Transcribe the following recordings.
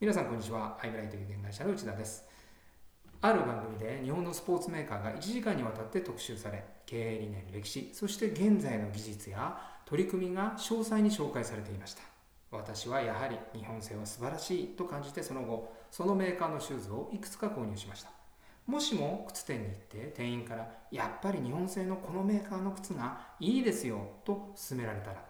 皆さんこんにちは。アイブライト有限会社の内田です。ある番組で日本のスポーツメーカーが1時間にわたって特集され経営理念歴史そして現在の技術や取り組みが詳細に紹介されていました。私はやはり日本製は素晴らしいと感じてその後そのメーカーのシューズをいくつか購入しました。もしも靴店に行って店員からやっぱり日本製のこのメーカーの靴がいいですよと勧められたら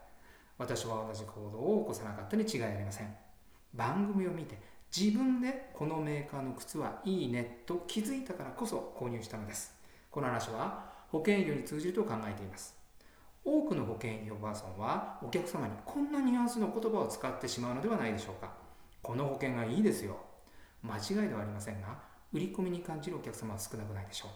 私は同じ行動を起こさなかったに違いありません。番組を見て自分でこのメーカーの靴はいいねと気づいたからこそ購入したのです。この話は保険営業に通じると考えています。多くの保険営業パーソンはお客様にこんなニュアンスの言葉を使ってしまうのではないでしょうか。この保険がいいですよ。間違いではありませんが売り込みに感じるお客様は少なくないでしょう。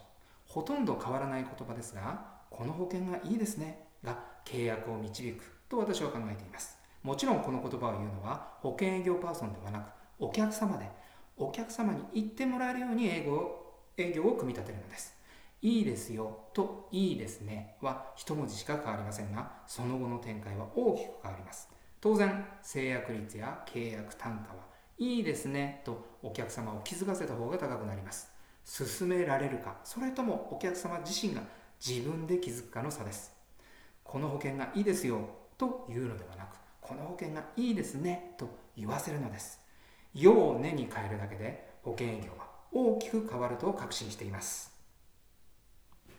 ほとんど変わらない言葉ですがこの保険がいいですねが契約を導くと私は考えています。もちろんこの言葉を言うのは保険営業パーソンではなくお客様でお客様に言ってもらえるように営業営業を組み立てるのです。いいですよといいですねは一文字しか変わりませんがその後の展開は大きく変わります。当然制約率や契約単価はいいですねとお客様を気づかせた方が高くなります。進められるかそれともお客様自身が自分で気づくかの差です。この保険がいいですよというのではなくこの保険がいいですねと言わせるのです「よ」を「ね」に変えるだけで保険営業は大きく変わると確信しています。